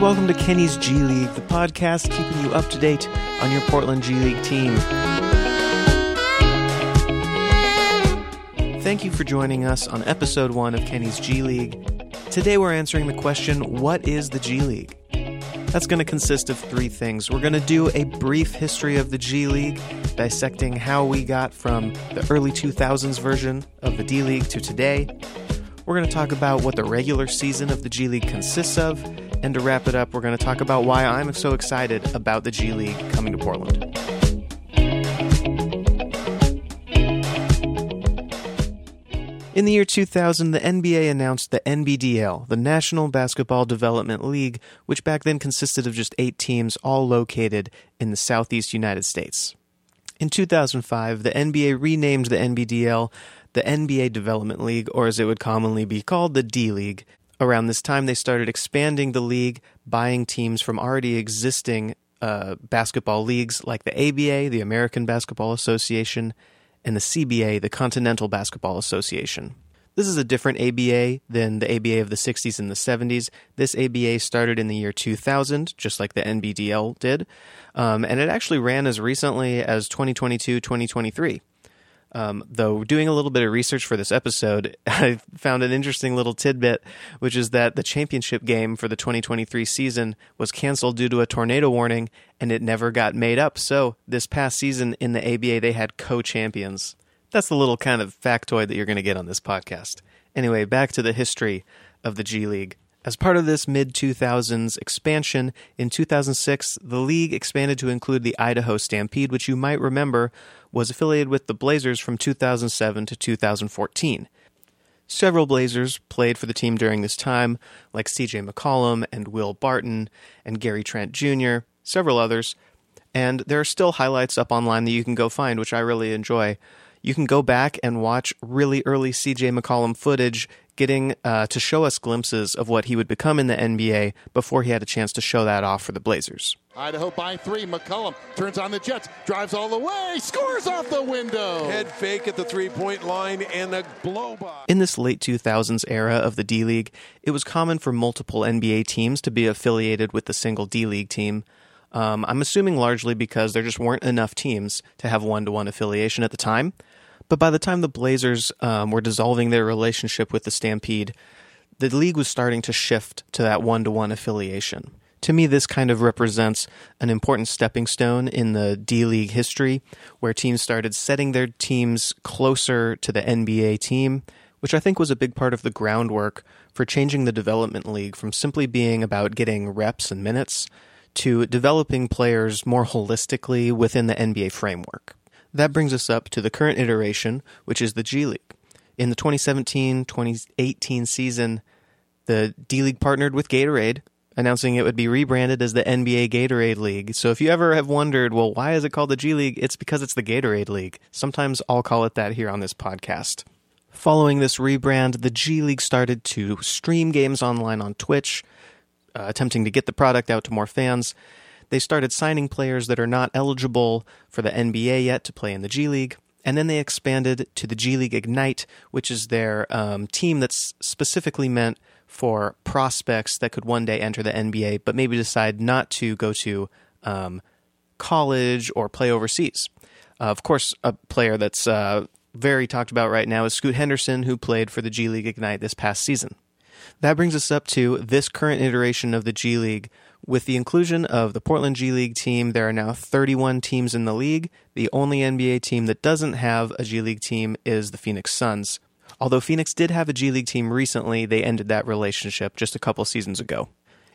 welcome to Kenny's G League, the podcast keeping you up to date on your Portland G League team. Thank you for joining us on episode one of Kenny's G League. Today we're answering the question What is the G League? That's going to consist of three things. We're going to do a brief history of the G League, dissecting how we got from the early 2000s version of the D League to today. We're going to talk about what the regular season of the G League consists of, and to wrap it up, we're going to talk about why I'm so excited about the G League coming to Portland. In the year 2000, the NBA announced the NBDL, the National Basketball Development League, which back then consisted of just eight teams, all located in the southeast United States. In 2005, the NBA renamed the NBDL the NBA Development League, or as it would commonly be called, the D League. Around this time, they started expanding the league, buying teams from already existing uh, basketball leagues like the ABA, the American Basketball Association, and the CBA, the Continental Basketball Association. This is a different ABA than the ABA of the 60s and the 70s. This ABA started in the year 2000, just like the NBDL did, um, and it actually ran as recently as 2022 2023. Um, though doing a little bit of research for this episode, I found an interesting little tidbit, which is that the championship game for the 2023 season was canceled due to a tornado warning, and it never got made up. So this past season in the ABA, they had co-champions. That's the little kind of factoid that you're going to get on this podcast. Anyway, back to the history of the G League. As part of this mid 2000s expansion, in 2006, the league expanded to include the Idaho Stampede, which you might remember was affiliated with the Blazers from 2007 to 2014. Several Blazers played for the team during this time, like CJ McCollum and Will Barton and Gary Trent Jr., several others. And there are still highlights up online that you can go find, which I really enjoy. You can go back and watch really early CJ McCollum footage getting uh, to show us glimpses of what he would become in the NBA before he had a chance to show that off for the Blazers. Idaho by three. McCollum turns on the Jets, drives all the way, scores off the window. Head fake at the three point line and a blow by. In this late 2000s era of the D League, it was common for multiple NBA teams to be affiliated with the single D League team. Um, I'm assuming largely because there just weren't enough teams to have one to one affiliation at the time. But by the time the Blazers um, were dissolving their relationship with the Stampede, the league was starting to shift to that one to one affiliation. To me, this kind of represents an important stepping stone in the D League history, where teams started setting their teams closer to the NBA team, which I think was a big part of the groundwork for changing the development league from simply being about getting reps and minutes to developing players more holistically within the NBA framework. That brings us up to the current iteration, which is the G League. In the 2017 2018 season, the D League partnered with Gatorade, announcing it would be rebranded as the NBA Gatorade League. So if you ever have wondered, well, why is it called the G League? It's because it's the Gatorade League. Sometimes I'll call it that here on this podcast. Following this rebrand, the G League started to stream games online on Twitch, uh, attempting to get the product out to more fans they started signing players that are not eligible for the NBA yet to play in the G League. And then they expanded to the G League Ignite, which is their um, team that's specifically meant for prospects that could one day enter the NBA, but maybe decide not to go to um, college or play overseas. Uh, of course, a player that's uh, very talked about right now is Scoot Henderson, who played for the G League Ignite this past season. That brings us up to this current iteration of the G League, with the inclusion of the Portland G League team, there are now 31 teams in the league. The only NBA team that doesn't have a G League team is the Phoenix Suns. Although Phoenix did have a G League team recently, they ended that relationship just a couple seasons ago.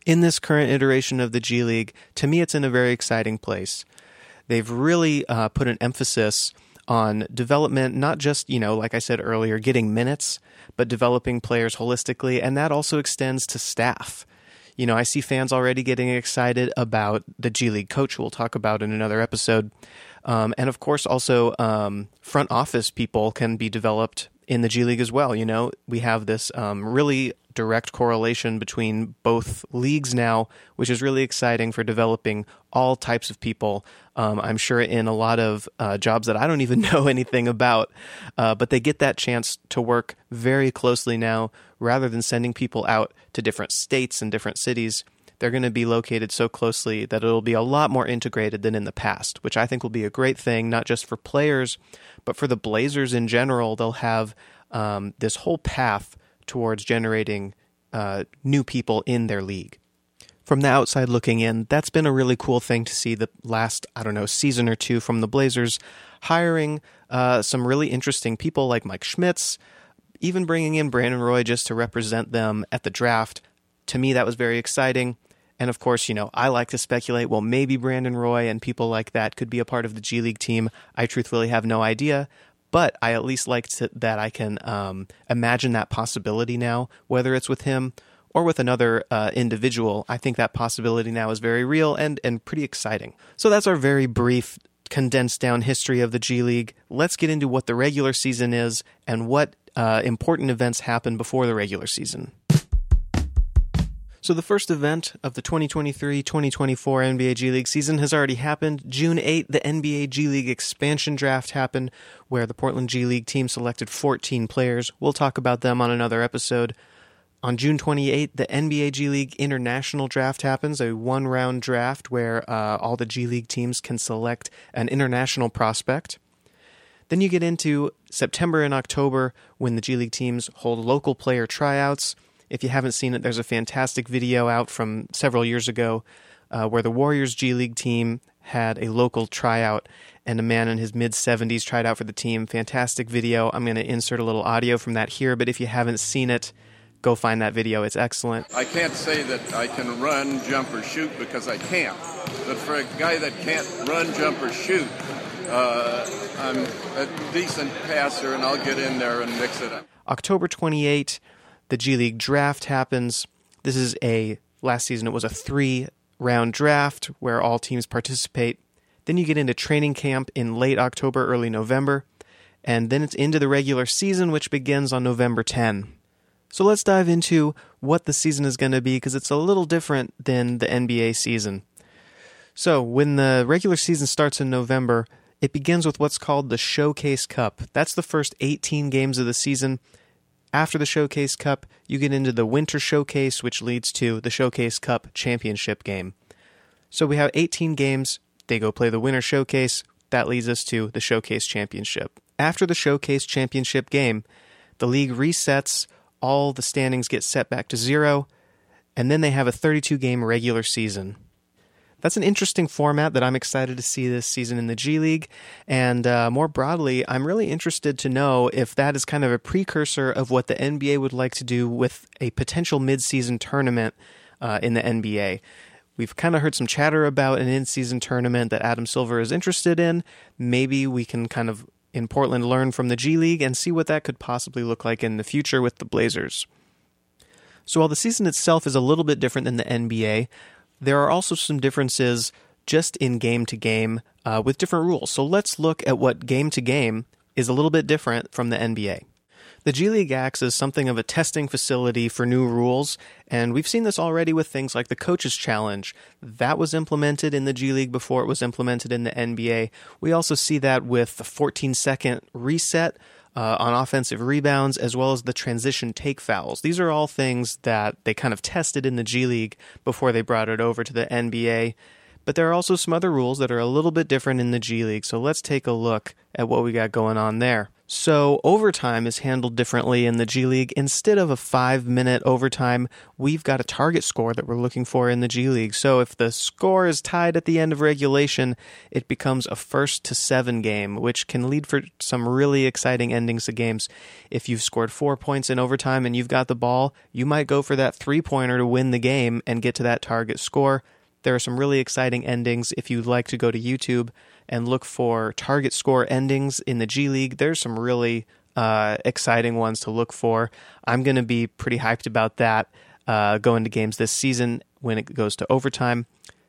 In this current iteration of the G League, to me, it's in a very exciting place. They've really uh, put an emphasis on development, not just, you know, like I said earlier, getting minutes, but developing players holistically, and that also extends to staff you know, I see fans already getting excited about the G League coach, we'll talk about in another episode. Um, and of course, also um, front office people can be developed in the G League as well. You know, we have this um, really direct correlation between both leagues now, which is really exciting for developing all types of people. Um, I'm sure in a lot of uh, jobs that I don't even know anything about, uh, but they get that chance to work very closely now rather than sending people out to different states and different cities. They're going to be located so closely that it'll be a lot more integrated than in the past, which I think will be a great thing, not just for players, but for the Blazers in general. They'll have um, this whole path towards generating uh, new people in their league. From the outside looking in, that's been a really cool thing to see the last, I don't know, season or two from the Blazers, hiring uh, some really interesting people like Mike Schmitz, even bringing in Brandon Roy just to represent them at the draft. To me, that was very exciting. And of course, you know, I like to speculate, well, maybe Brandon Roy and people like that could be a part of the G League team. I truthfully have no idea, but I at least like to, that I can um, imagine that possibility now, whether it's with him or with another uh, individual. I think that possibility now is very real and, and pretty exciting. So that's our very brief, condensed down history of the G League. Let's get into what the regular season is and what uh, important events happen before the regular season. So, the first event of the 2023 2024 NBA G League season has already happened. June 8, the NBA G League expansion draft happened, where the Portland G League team selected 14 players. We'll talk about them on another episode. On June 28, the NBA G League International Draft happens, a one round draft where uh, all the G League teams can select an international prospect. Then you get into September and October when the G League teams hold local player tryouts. If you haven't seen it, there's a fantastic video out from several years ago uh, where the Warriors G League team had a local tryout and a man in his mid 70s tried out for the team. Fantastic video. I'm going to insert a little audio from that here, but if you haven't seen it, go find that video. It's excellent. I can't say that I can run, jump, or shoot because I can't. But for a guy that can't run, jump, or shoot, uh, I'm a decent passer and I'll get in there and mix it up. October 28, the G League draft happens. This is a last season it was a 3 round draft where all teams participate. Then you get into training camp in late October, early November, and then it's into the regular season which begins on November 10. So let's dive into what the season is going to be because it's a little different than the NBA season. So, when the regular season starts in November, it begins with what's called the Showcase Cup. That's the first 18 games of the season. After the Showcase Cup, you get into the Winter Showcase, which leads to the Showcase Cup championship game. So we have 18 games. They go play the Winter Showcase. That leads us to the Showcase Championship. After the Showcase Championship game, the league resets, all the standings get set back to zero, and then they have a 32 game regular season that's an interesting format that I'm excited to see this season in the G League. And uh, more broadly, I'm really interested to know if that is kind of a precursor of what the NBA would like to do with a potential midseason tournament uh, in the NBA. We've kind of heard some chatter about an in season tournament that Adam Silver is interested in. Maybe we can kind of in Portland learn from the G League and see what that could possibly look like in the future with the Blazers. So while the season itself is a little bit different than the NBA, there are also some differences just in game to game uh, with different rules. So let's look at what game to game is a little bit different from the NBA. The G League acts as something of a testing facility for new rules, and we've seen this already with things like the Coaches Challenge. That was implemented in the G League before it was implemented in the NBA. We also see that with the 14 second reset uh, on offensive rebounds, as well as the transition take fouls. These are all things that they kind of tested in the G League before they brought it over to the NBA. But there are also some other rules that are a little bit different in the G League, so let's take a look at what we got going on there. So, overtime is handled differently in the G League. Instead of a five minute overtime, we've got a target score that we're looking for in the G League. So, if the score is tied at the end of regulation, it becomes a first to seven game, which can lead for some really exciting endings to games. If you've scored four points in overtime and you've got the ball, you might go for that three pointer to win the game and get to that target score. There are some really exciting endings if you'd like to go to YouTube and look for target score endings in the G League. There's some really uh, exciting ones to look for. I'm going to be pretty hyped about that uh, going to games this season when it goes to overtime.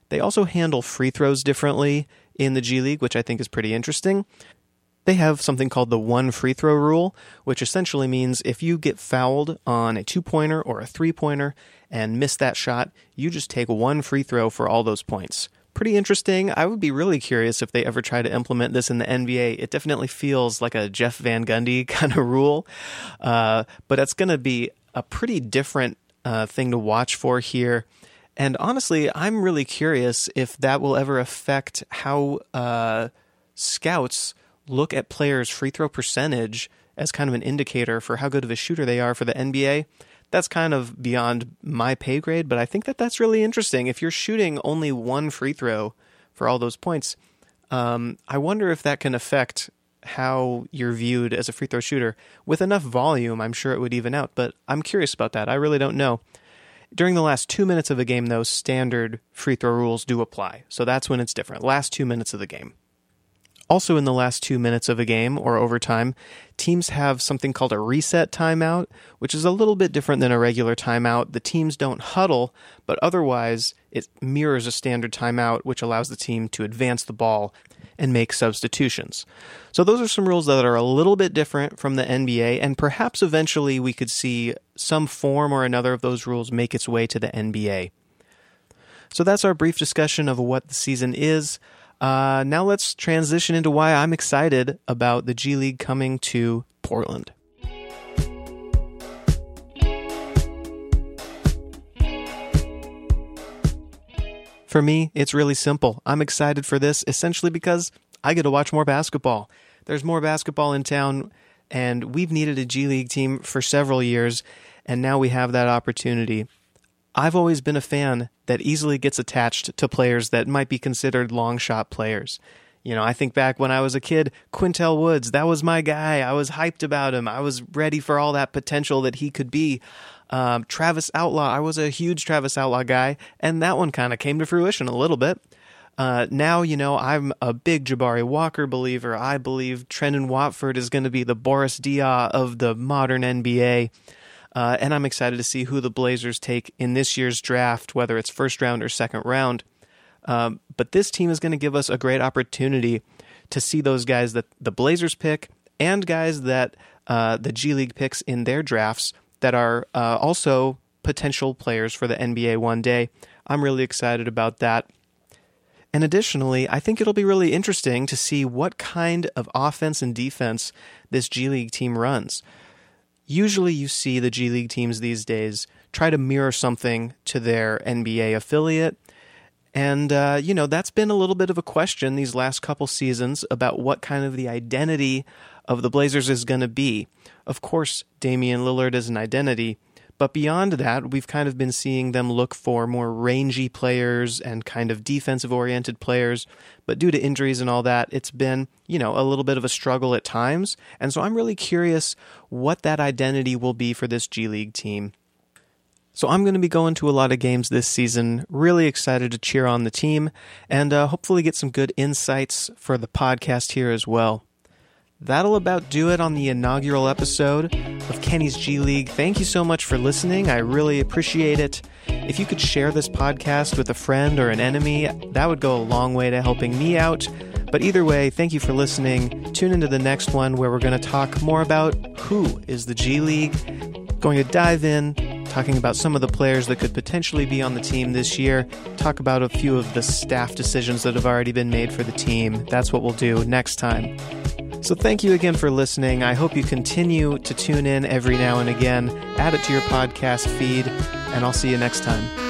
They also handle free throws differently in the G League, which I think is pretty interesting. They have something called the one free throw rule, which essentially means if you get fouled on a two pointer or a three pointer and miss that shot, you just take one free throw for all those points pretty interesting. I would be really curious if they ever try to implement this in the NBA. It definitely feels like a Jeff Van Gundy kind of rule, uh, but it's going to be a pretty different uh, thing to watch for here. And honestly, I'm really curious if that will ever affect how uh, scouts look at players' free throw percentage as kind of an indicator for how good of a shooter they are for the NBA. That's kind of beyond my pay grade, but I think that that's really interesting. If you're shooting only one free throw for all those points, um, I wonder if that can affect how you're viewed as a free throw shooter. With enough volume, I'm sure it would even out, but I'm curious about that. I really don't know. During the last two minutes of a game, though, standard free throw rules do apply. So that's when it's different. Last two minutes of the game. Also, in the last two minutes of a game or overtime, teams have something called a reset timeout, which is a little bit different than a regular timeout. The teams don't huddle, but otherwise, it mirrors a standard timeout, which allows the team to advance the ball and make substitutions. So, those are some rules that are a little bit different from the NBA, and perhaps eventually we could see some form or another of those rules make its way to the NBA. So, that's our brief discussion of what the season is. Uh, now let's transition into why I'm excited about the G League coming to Portland. For me, it's really simple. I'm excited for this essentially because I get to watch more basketball. There's more basketball in town, and we've needed a G League team for several years, and now we have that opportunity. I've always been a fan that easily gets attached to players that might be considered long shot players. You know, I think back when I was a kid, Qyntel Woods, that was my guy. I was hyped about him. I was ready for all that potential that he could be. Um, Travis Outlaw, I was a huge Travis Outlaw guy, and that one kind of came to fruition a little bit. Uh, now, you know, I'm a big Jabari Walker believer. I believe Trendon Watford is going to be the Boris Diaw of the modern NBA. Uh, and I'm excited to see who the Blazers take in this year's draft, whether it's first round or second round. Um, but this team is going to give us a great opportunity to see those guys that the Blazers pick and guys that uh, the G League picks in their drafts that are uh, also potential players for the NBA one day. I'm really excited about that. And additionally, I think it'll be really interesting to see what kind of offense and defense this G League team runs usually you see the G League teams these days try to mirror something to their NBA affiliate. And, uh, you know, that's been a little bit of a question these last couple seasons about what kind of the identity of the Blazers is going to be. Of course, Damian Lillard is an identity, but beyond that, we've kind of been seeing them look for more rangy players and kind of defensive oriented players. But due to injuries and all that, it's been, you know, a little bit of a struggle at times. And so I'm really curious what that identity will be for this G League team. So I'm going to be going to a lot of games this season. Really excited to cheer on the team and uh, hopefully get some good insights for the podcast here as well. That'll about do it on the inaugural episode of Kenny's G League. Thank you so much for listening. I really appreciate it. If you could share this podcast with a friend or an enemy, that would go a long way to helping me out. But either way, thank you for listening. Tune into the next one where we're going to talk more about who is the G League. Going to dive in, talking about some of the players that could potentially be on the team this year, talk about a few of the staff decisions that have already been made for the team. That's what we'll do next time. So thank you again for listening. I hope you continue to tune in every now and again, add it to your podcast feed, and I'll see you next time.